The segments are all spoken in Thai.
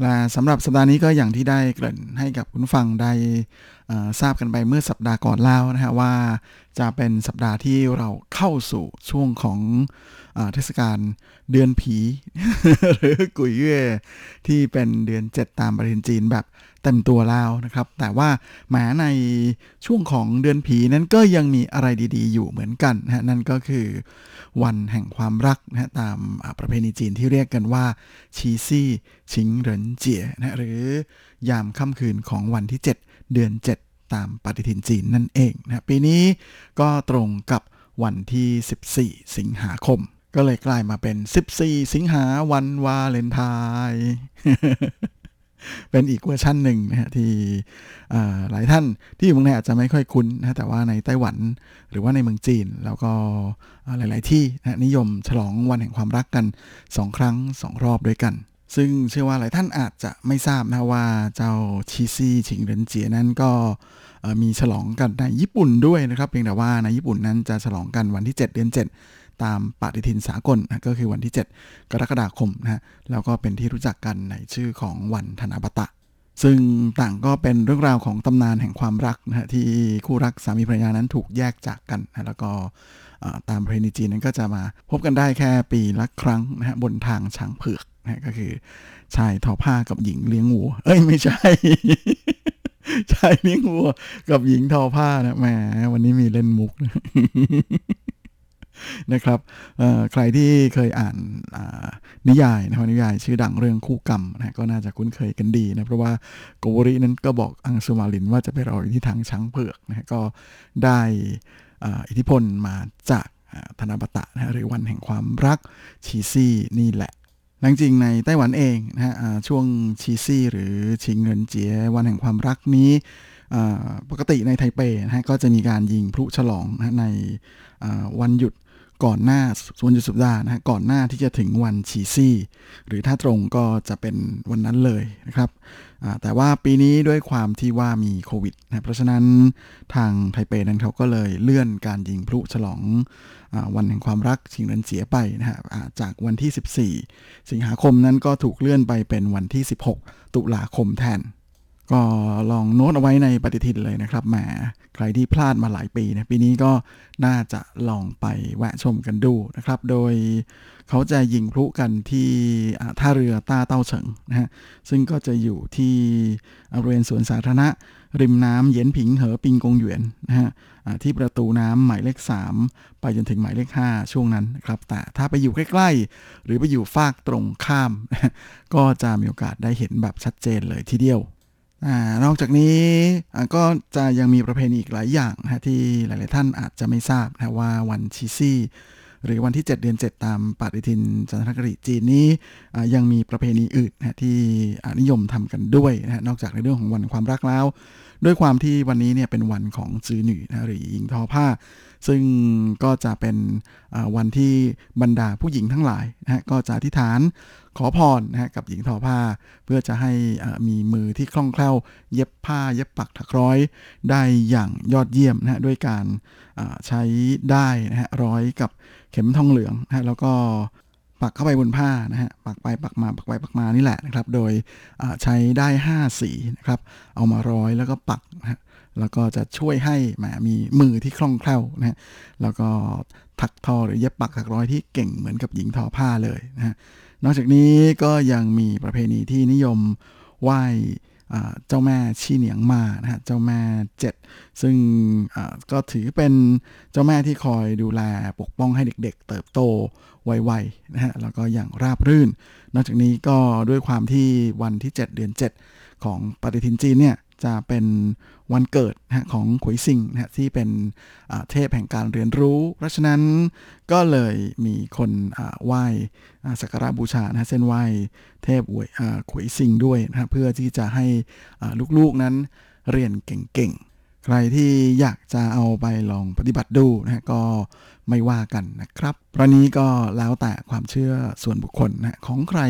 และสำหรับสัปดาห์นี้ก็อย่างที่ได้เกริ่นให้กับคุณฟังได้ ทราบกันไปเมื่อสัปดาห์ก่อนแล้วนะฮะว่าจะเป็นสัปดาห์ที่เราเข้าสู่ช่วงของอเทศกาลเดือนผี หรือกุยเย่ที่เป็นเดือน 7 ตามปฏิทินจีนแบบเต็มตัวแล้วนะครับ แต่ว่าแม้ในช่วงของเดือนผีนั้นก็ยังมีอะไรดีๆ อยู่เหมือนกันนะฮะนั่นก็คือวันแห่งความรักนะฮะตามประเพณีจีนที่เรียกกันว่า七夕情人節 นะฮะหรือยามค่ำคืนของวันที่ 7 เดือน 7 ตามปฏิทินจีนนั่นเองนะปีนี้ก็ตรงกับวันที่ 14 สิงหาคม ก็เลยกลายมาเป็น 14 สิงหาวันวาเลนไทน์เป็นอีกเวอร์ชันหนึ่งนะฮะที่หลายท่านที่อยู่เมืองไทยอาจจะไม่ค่อยคุ้นนะแต่ว่าในไต้หวันหรือว่าในเมืองจีน แล้วก็หลาย ๆ ที่นะนิยมฉลองวันแห่งความรักกัน 2 ครั้ง 2 รอบด้วยกัน ซึ่งเชื่อว่าหลายท่านอาจจะไม่ทราบนะว่าเจ้าชีซี่ชิงเรินเจียนั้นก็มีฉลองกันในญี่ปุ่นด้วยนะครับเพียงแต่ว่าในญี่ปุ่นนั้นจะฉลองกันวันที่ 7 เดือน 7 ตามปฏิทินสากลนะก็คือวันที่ 7 กรกฎาคมนะแล้วก็เป็นที่รู้จักกันในชื่อของวันธนาบตะ ซึ่งต่างก็เป็นเรื่องราวของตำนานแห่งความรักนะที่คู่รักสามีภรรยานั้นถูกแยกจากกันนะแล้วก็ตามประเพณีจีนนั้นก็จะมาพบกันได้แค่ปีละครั้งนะฮะบนทางช้างเผือก นะก็คือชายทอผ้ากับหญิงเลี้ยงวัว เอ้ยไม่ใช่ ชายเลี้ยงวัว กับหญิงทอผ้านะแหมวันนี้มีเล่นมุกนะนะครับใครที่เคยอ่านนิยายนะครับนิยายชื่อดังเรื่องคู่กรรมนะก็น่าจะคุ้นเคยกันดีนะเพราะว่าโกโบรินั้นก็บอกอังศุมาลินว่าจะไปรออยู่ที่ทางช้างเผือกนะก็ได้อิทธิพลมาจากทานาบาตะนะหรือวันแห่งความรัก 七夕 นี่แหละ หลังจริงในไต้หวันเองนะฮะช่วง 七夕 หรือ 情人節 วันแห่งความรักนี้ปกติในไทเปนะฮะก็จะมีการยิงพลุฉลองนะฮะในวันหยุด ก่อนหน้าส่วนหยุดสุดสัปดาห์นะฮะก่อนหน้าที่จะถึงวันชีซี่ หรือถ้าตรงก็จะเป็นวันนั้นเลยนะครับแต่ว่าปีนี้ด้วยความที่ว่ามีโควิดนะเพราะฉะนั้นทางไทเปนั้นเขาก็เลยเลื่อนการยิงพลุฉลองอวันแห่งความรักชิงเรินเจียไปนะฮะจากวันที่ 14 สิงหาคมนั้นก็ถูกเลื่อนไปเป็นวันที่ 16 ตุลาคมแทน ก็ลองโน้ตเอาไว้ในปฏิทินเลยนะครับแหมใครที่พลาดมาหลายปีนะปีนี้ก็น่าจะลองไปแวะชมกันดูนะครับ โดยเขาจะยิงพลุกันที่ท่าเรือต้าเต้าเฉิงนะฮะซึ่งก็จะอยู่ที่บริเวณสวนสาธารณะ ริมน้ำเย็นผิงเหอปิงกงหยวนนะฮะที่ประตูน้ำหมายเลข 3 ไปจนถึงหมายเลข 5 ช่วงนั้นนะครับแต่ถ้าไปอยู่ใกล้ๆ หรือไปอยู่ฟากตรงข้าม ก็จะมีโอกาสได้เห็นแบบชัดเจนเลยทีเดียว อนอกจากนี้ก็จะยังมีประเพณีอีกหลายอย่างนะที่หลาย ๆ ท่านอาจจะไม่ทราบนะว่าวันชีซี่ หรือวันที่ 7 เดือน 7 ตามปฏิทินจันทรคติจีนนี้ยังมีประเพณีอื่นนะที่นิยมทำกันด้วยนะนอกจากในเรื่องของวันความรักแล้ว ด้วยความที่วันนี้เนี่ยเป็นวันของจือหนี่นะหรือหญิงทอผ้า ซึ่งก็จะเป็นวันที่บรรดาผู้หญิงทั้งหลายนะฮะก็จะอธิษฐานขอพรนะฮะกับหญิงทอผ้า เพื่อจะให้มีมือที่คล่องแคล่ว เย็บผ้าเย็บปักถักร้อย ได้อย่างยอดเยี่ยมนะฮะด้วยการใช้ได้นะฮะร้อยกับเข็มทองเหลืองนะฮะแล้วก็ ปักเข้าไปบนผ้านะฮะปักไปปักมาปักไปปักมานี่แหละนะครับ โดยใช้ได้5สีนะครับเอามาร้อยแล้วก็ปักนะฮะแล้วก็จะช่วยให้แหมมีมือที่คล่องแคล่วนะฮะแล้วก็ถักทอหรือเย็บปักถักร้อยที่เก่งเหมือนกับหญิงทอผ้าเลยนะฮะนอกจากนี้ก็ยังมีประเพณีที่นิยมไหว้ เจ้าแม่ชีเหนียงมานะฮะเจ้าแม่เจ็ดซึ่งก็ถือเป็นเจ้าแม่ที่คอยดูแลปกป้องให้เด็กๆ เติบโตไวๆนะฮะแล้วก็อย่างราบรื่น นอกจากนี้ก็ด้วยความที่วันที่ 7 เดือน 7 ของปฏิทินจีนเนี่ย จะเป็นวันเกิดนะของขุยซิงนะฮะที่เป็นเทพแห่งการเรียนรู้ เพราะฉะนั้นก็เลยมีคนไหว้สักการะบูชานะเส้นไหว้เทพหวยอ่าขุยซิงด้วยนะฮะเพื่อที่จะให้ลูกๆนั้นเรียนเก่งๆ ใครที่อยากจะเอาไปลองปฏิบัติดูนะฮะก็ไม่ว่ากันนะครับเพราะนี้ก็แล้วแต่ความเชื่อส่วนบุคคลนะของใคร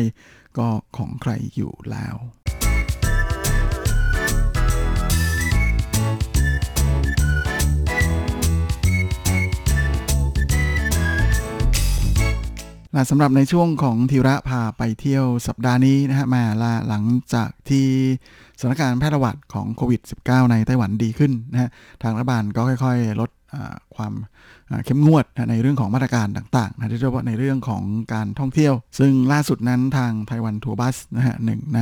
ก็ของใครอยู่แล้ว และสำหรับในช่วงของธีระพาไปเที่ยวสัปดาห์นี้นะฮะมาละหลังจากที่สถานการณ์แพร่ระบาดของโควิด -19 ในไต้หวันดีขึ้นนะฮะทางรัฐบาลก็ค่อยๆ ลดความเข้มงวดนะในเรื่องของมาตรการต่างๆนะโดยเฉพาะในเรื่องของการท่องเที่ยว ซึ่งล่าสุดนั้นทางไต้หวันทัวร์บัสนะฮะหนึ่งใน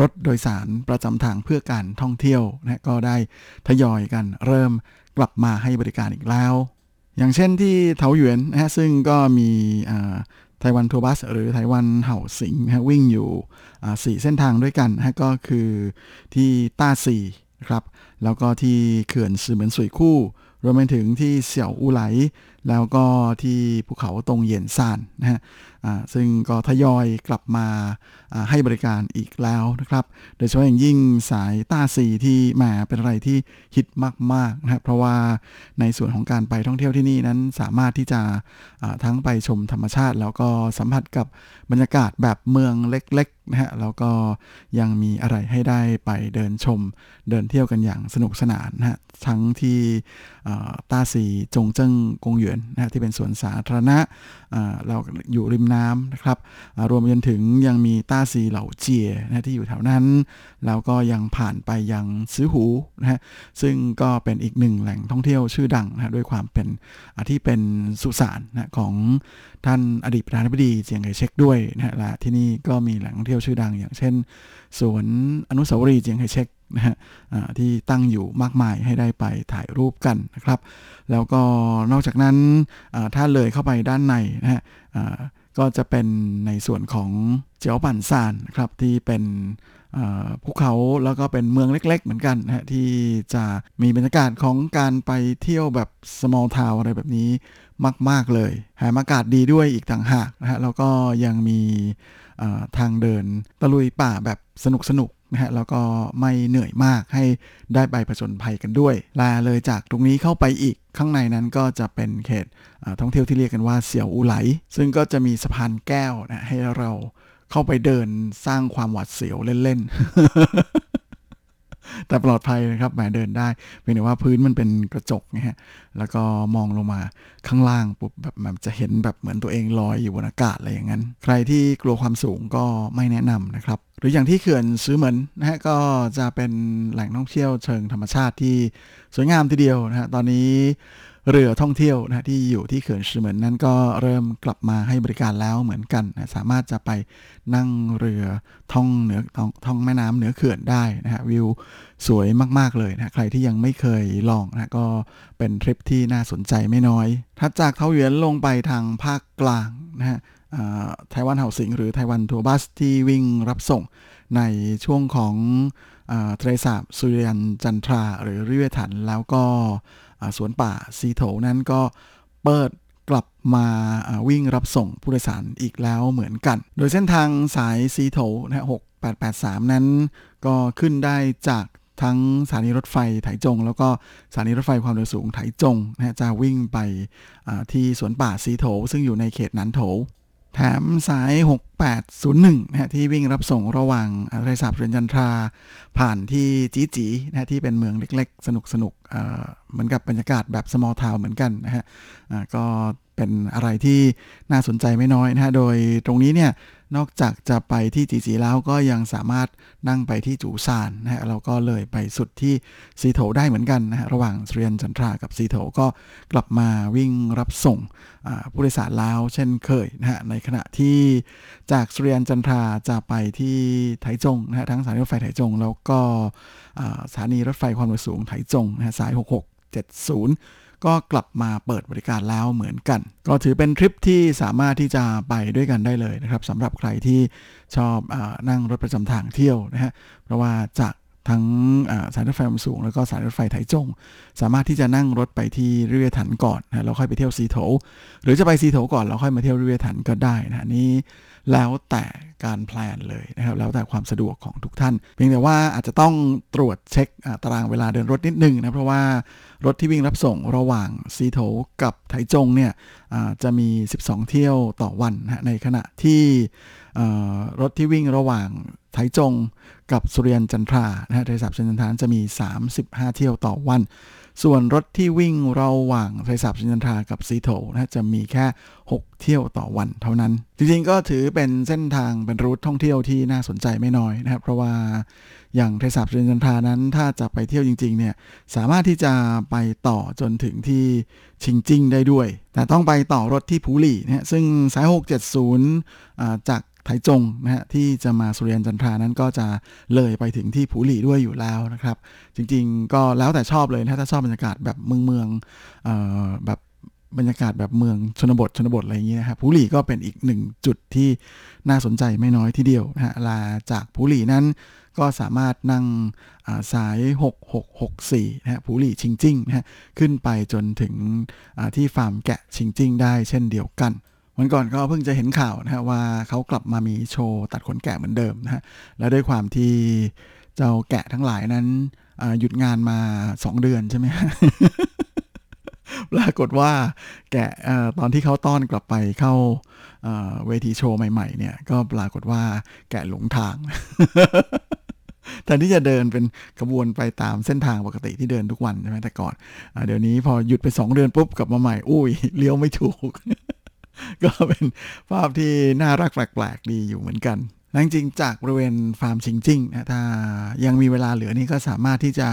รถโดยสารประจำทางเพื่อการท่องเที่ยวนะก็ได้ทยอยกันเริ่มกลับมาให้บริการอีกแล้ว อย่างเช่นที่เถาหยวนนะฮะซึ่งก็มีไต้หวันทัวร์บัส หรือไต้หวันเห่าสิงนะฮะวิ่งอยู่สี่เส้นทางด้วยกันนะฮะก็คือที่ต้าซีนะครับแล้วก็ที่เขื่อนซือเหมือนสุยคู่ รวมไปถึงที่เสี่ยวอูไหล แล้วก็ที่ภูเขาตรงเยียนซานนะฮะซึ่งก็ทยอยกลับมาให้บริการอีกแล้วนะครับ โดยเฉพาะอย่างยิ่งสายต้าซีที่แหมเป็นอะไรที่ฮิตมากๆนะครับเพราะว่าในส่วนของการไปท่องเที่ยวที่นี่นั้นสามารถที่จะทั้งไปชมธรรมชาติ แล้วก็สัมผัสกับบรรยากาศแบบเมืองเล็ก นะฮะแล้วก็ยังมีอะไรให้ได้ไปเดินชม เดินเที่ยวกันอย่างสนุกสนานนะฮะทั้งที่ต้าซีจงเจิ้งกงหยวนนะฮะที่เป็นสวนสาธารณะเราอยู่ริมน้ำนะครับรวมไปจนถึงยังมีต้าซีเหล่าเจียนะฮะที่อยู่แถวนั้น แล้วก็ยังผ่านไปยังซื้อหูนะฮะซึ่งก็เป็นอีกหนึ่งแหล่งท่องเที่ยวชื่อดังนะฮะด้วยความเป็นอ่าที่เป็นสุสานนะของ ท่านอดีตประธานาธิบดีเจียงไคเชกด้วยนะฮะและที่นี่ก็มีแหล่งท่องเที่ยวชื่อดัง อย่างเช่นสวนอนุสาวรีย์เจียงไคเชกนะฮะที่ตั้งอยู่มากมายให้ได้ไปถ่ายรูปกันนะครับ แล้วก็นอกจากนั้นถ้าเลยเข้าไปด้านในนะฮะก็จะเป็นในส่วนของเจียวปั่นซานนะครับที่เป็นภูเขาแล้วก็เป็นเมืองเล็ก ๆ เหมือนกันนะฮะที่จะมีบรรยากาศของการไปเที่ยวแบบ small town อะไรแบบนี้ มาก ๆ เลยแถมอากาศดีด้วยอีกต่างหากนะฮะแล้วก็ยังมีทางเดินตะลุยป่าแบบสนุกๆนะฮะแล้วก็ไม่เหนื่อยมากให้ได้ไปผจญภัยกันด้วย ลาเลยจากตรงนี้เข้าไปอีกข้างในนั้นก็จะเป็นเขตท่องเที่ยวที่เรียกกันว่าเสี่ยวอูไหล ซึ่งก็จะมีสะพานแก้วนะให้เราเข้าไปเดินสร้างความหวาดเสียวเล่น ๆ แต่ปลอดภัยนะครับแหมเดินได้เพียงแต่ว่าพื้นมันเป็นกระจกนะฮะแล้วก็มองลงมาข้างล่างปุ๊บแบบมันจะเห็นแบบเหมือนตัวเองลอยอยู่บนอากาศอะไรอย่างนั้น ใครที่กลัวความสูงก็ไม่แนะนำนะครับ หรืออย่างที่เขื่อนซื้อเหมือนนะฮะก็จะเป็นแหล่งท่องเที่ยวเชิงธรรมชาติที่สวยงามทีเดียวนะฮะตอนนี้ เรือท่องเที่ยวนะที่อยู่ที่เขื่อนซื้อเหมือนนั้นก็เริ่มกลับมาให้บริการแล้วเหมือนกันนะสามารถจะไปนั่งเรือท่องเหนือท่ององแม่น้ำเหนือเขื่อนได้นะฮะวิวสวยมาก ๆ เลยนะใครที่ยังไม่เคยลองนะก็เป็นทริปที่น่าสนใจไม่น้อยถัดจากเทาเหวียนลงไปทางภาคกลางนะฮะอ่าไต้หวันเห่าสิงหรือไต้หวันทัวร์บัสที่วิ่งรับส่งในช่วงของอาทะเลสาบสุริยันจันทราหรือริเวถันแล้วก็ สวนป่าซีโถนั้นก็เปิดกลับมาวิ่งรับส่งผู้โดยสารอีกแล้วเหมือนกัน โดยเส้นทางสายซีโถนะ6883 นั้น ก็ขึ้นได้จากทั้งสถานีรถไฟไถจง แล้วก็สถานีรถไฟความเร็วสูงไถจงนะจะวิ่งไปที่สวนป่าซีโถ ซึ่งอยู่ในเขตหนันโถ แถมสาย 6801นะฮะที่วิ่งรับส่งระหว่างอ่าทะเลสาบเรือนจันทรา ผ่านที่จีจีนะฮะที่เป็นเมืองเล็กๆ สนุกสนุกเหมือนกับบรรยากาศแบบ small town เหมือนกันนะฮะก็เป็นอะไรที่น่าสนใจไม่น้อยนะฮะ โดยตรงนี้เนี่ย นอกจากจะไปที่จีจีแล้วก็ยังสามารถนั่งไปที่จูซานนะฮะเราก็เลยไปสุดที่ซีโถได้เหมือนกันนะฮะระหว่างเรียนจันทรากับซีโถก็กลับมาวิ่งรับส่งผู้โดยสารแล้วเช่นเคยนะฮะในขณะที่จากสุริยันจันทราจะไปที่ไถจงนะฮะทั้งสถานีรถไฟไถจง แล้วก็สถานีรถไฟความเร็วสูงไถจงนะฮะสาย 6670 ก็กลับมาเปิดบริการแล้วเหมือนกัน ก็ถือเป็นทริปที่สามารถที่จะไปด้วยกันได้เลยนะครับสำหรับใครที่ชอบอนั่งรถประจำทางเที่ยวนะฮะเพราะว่าจากทั้งสายรถไฟความสูง แล้วก็สายรถไฟไถจง สามารถที่จะนั่งรถไปที่ริเวถันก่อนนะแล้วค่อยไปเที่ยวซีโถ หรือจะไปซีโถก่อนแล้วค่อยมาเที่ยวริเวถันก็ได้นะนี่แล้วแต่การแพลนเลยนะครับแล้วแต่ความสะดวกของทุกท่าน เพียงแต่ว่าอาจจะต้องตรวจเช็คตารางเวลาเดินรถนิดนึงนะเพราะว่า รถที่วิ่งรับส่งระหว่างซีโถกับไถจงเนี่ยจะมี 12 เที่ยวต่อวันนะฮะในขณะที่รถที่วิ่งระหว่างไถจงกับสุริยันจันทรานะฮะไทยสาบจันทราจะมี 35 เที่ยวต่อวัน ส่วนรถที่วิ่งระหว่างไทยสาบชินันทรากับซีโถนะจะมีแค่ 6 เที่ยวต่อวันเท่านั้น จริงๆก็ถือเป็นเส้นทางเป็นรูทท่องเที่ยวที่น่าสนใจไม่น้อยนะครับ เพราะว่าอย่างไทยสาบชินันทรานั้น ถ้าจะไปเที่ยวจริงๆเนี่ยสามารถที่จะไปต่อจนถึงที่ชิงจิ้งได้ด้วย แต่ต้องไปต่อรถที่ผูหลี่นะฮะซึ่งสาย 670จาก ไถจงนะฮะที่จะมาสุริยันจันทรานั้นก็จะเลยไปถึงที่ผูหลี่ด้วยอยู่แล้วนะครับ จริงๆ ก็แล้วแต่ชอบเลยนะถ้าชอบบรรยากาศแบบเมืองเมืองแบบบรรยากาศแบบเมืองชนบทชนบทอะไรอย่างเงี้ยนะครับผูหลี่ก็เป็นอีกหนึ่งจุดที่น่าสนใจไม่น้อยทีเดียวนะฮะแล้วจากผูหลี่นั้นก็สามารถนั่งรถสาย 6664นะฮะผูหลี่ชิงจิ้งนะฮะขึ้นไปจนถึงที่ฟาร์มแกะชิงจิ้งได้เช่นเดียวกัน วันก่อนก็เพิ่งจะเห็นข่าวนะฮะว่าเขากลับมามีโชว์ตัดขนแกะเหมือนเดิมนะฮะและด้วยความที่เจ้าแกะทั้งหลายนั้นหยุดงานมา 2 เดือนใช่ไหมปรากฏว่าแกะตอนที่เขาต้อนกลับไปเข้าเวทีโชว์ใหม่ๆ เนี่ยก็ปรากฏว่าแกะหลงทางแทนที่จะเดินเป็นขบวนไปตามเส้นทางปกติที่เดินทุกวันใช่ไหมแต่ก่อนอเดี๋ยวนี้พอหยุดไป 2 เดือนปุ๊บกลับมาใหม่ อุ้ยเลี้ยวไม่ถูก ก็เป็นภาพที่น่ารักแปลกๆดีอยู่เหมือนกันและจริงๆจากบริเวณฟาร์มชิงจิ้งนะถ้ายังมีเวลาเหลือนี่ก็สามารถที่จะ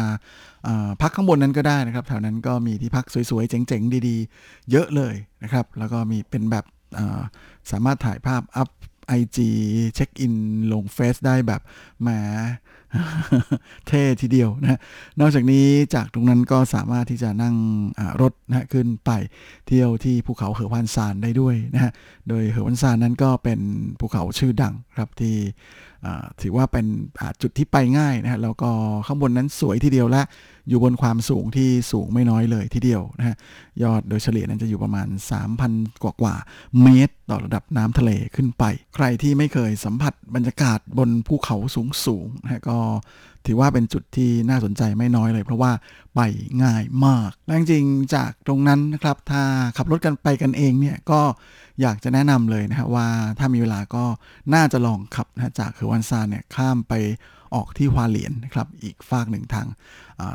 พักข้างบนนั้นก็ได้นะครับแถวนั้นก็มีที่พักสวยๆ เจ๋งๆ ดีๆ เยอะเลยนะครับ แล้วก็มีเป็นแบบสามารถถ่ายภาพอัพ IG เช็คอินลงเฟซได้แบบแหม เท่ทีเดียวนะนอกจากนี้จากตรงนั้นก็สามารถที่จะนั่งรถนะขึ้นไปเที่ยวที่ภูเขาเหอวันซานได้ด้วยนะฮะโดยเหอวันซานนั้นก็เป็นภูเขาชื่อดังครับที่ถือว่าเป็นจุดที่ไปง่ายนะฮะแล้วก็ข้างบนนั้นสวยทีเดียวและอยู่บนความสูงที่สูงไม่น้อยเลยทีเดียวนะฮะยอดโดยเฉลี่ยนั้นจะอยู่ประมาณ 3,000 กว่ากว่าเมตร ต่อระดับน้ำทะเลขึ้นไป ใครที่ไม่เคยสัมผัสบรรยากาศบนภูเขาสูงสูงๆนะก็ถือว่าเป็นจุดที่น่าสนใจไม่น้อยเลย เพราะว่าไปง่ายมาก และจริงจากตรงนั้นนะครับ ถ้าขับรถกันไปกันเองเนี่ยก็อยากจะแนะนำเลยนะครับว่าถ้ามีเวลาก็น่าจะลองขับนะจากเฮอวันซานเนี่ยข้ามไปออกที่ฮวาเหลียนนะครับอีกฝากหนึ่งทาง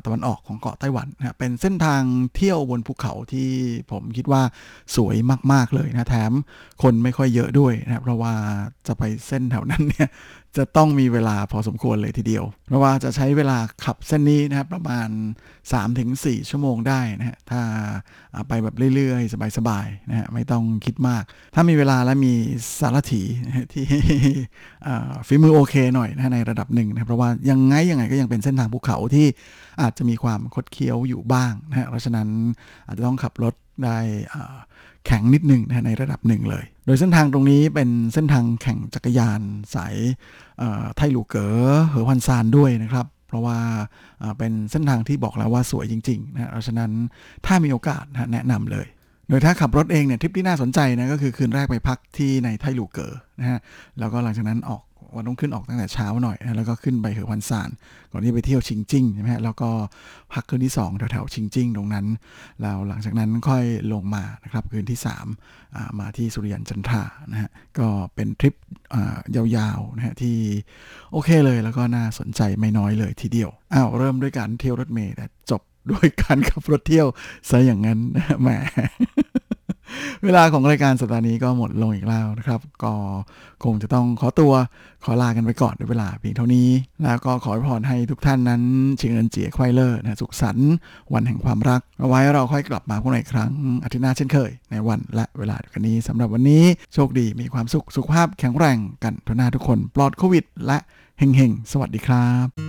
ตะวันออกของเกาะไต้หวันนะเป็นเส้นทางเที่ยวบนภูเขาที่ผมคิดว่าสวยมาก ๆ เลยนะแถมคนไม่ค่อยเยอะด้วยนะครับเพราะว่าจะไปเส้นแถวนั้นเนี่ย จะต้องมีเวลาพอสมควรเลยทีเดียว เพราะว่าจะใช้เวลาขับเส้นนี้นะครับประมาณ 3-4 ชั่วโมงได้นะฮะถ้าไปแบบเรื่อยๆ สบายๆนะฮะไม่ต้องคิดมาก ถ้ามีเวลาและมีสารถีที่ฝีมือโอเคหน่อยนะในระดับหนึ่งนะเพราะว่ายังไงยังไงก็ยังเป็นเส้นทางภูเขาที่อาจจะมีความคดเคี้ยวอยู่บ้างนะฮะเพราะฉะนั้นอาจจะต้องขับรถได้ แข็งนิดหนึ่งนะในระดับหนึ่งเลย โดยเส้นทางตรงนี้เป็นเส้นทางแข่งจักรยานสายไทหลูเก๋อเหอพันซานด้วยนะครับ เพราะว่าเป็นเส้นทางที่บอกแล้วว่าสวยจริงๆนะเพราะฉะนั้นถ้ามีโอกาสนะฮะแนะนำเลยโดยถ้าขับรถเองเนี่ยทริปที่น่าสนใจนะก็คือคืนแรกไปพักที่ในไทหลูเก๋อนะฮะแล้วก็หลังจากนั้นออก วันต้องขึ้นออกตั้งแต่เช้าหน่อยนะแล้วก็ขึ้นไปเหอพันซานก่อนที่ไปเที่ยวชิงจิ้งใช่ไหมฮะแล้วก็พักคืนที่2แถวๆชิงจิ้งตรงนั้นแล้วหลังจากนั้นค่อยลงมานะครับคืนที่3ามาที่สุริยันจันทรานะฮะก็เป็นทริปยาวๆนะฮะที่โอเคเลยแล้วก็น่าสนใจไม่น้อยเลยทีเดียวอ้าวเริ่มด้วยการเที่ยวรถเมล์แต่จบด้วยการขับรถเที่ยวซะอย่างนั้นแหม เวลาของรายการสัปดาห์นี้ก็หมดลงอีกแล้วนะครับ ก็คงจะต้องขอตัวขอลากันไปก่อนด้วยเวลาเพียงเท่านี้ แล้วก็ขอพรให้ทุกท่านนั้นชิงเอินเจียควายเลอร์นะสุขสันต์วันแห่งความรัก เอาไว้เราค่อยกลับมาพบกันอีกครั้งอาทิตย์หน้าเช่นเคย ในวันและเวลาเดียวกันนี้สำหรับวันนี้โชคดีมีความสุขสุขภาพแข็งแรงกันทุกหน้าทุกคน ปลอดโควิด และเฮงๆสวัสดีครับ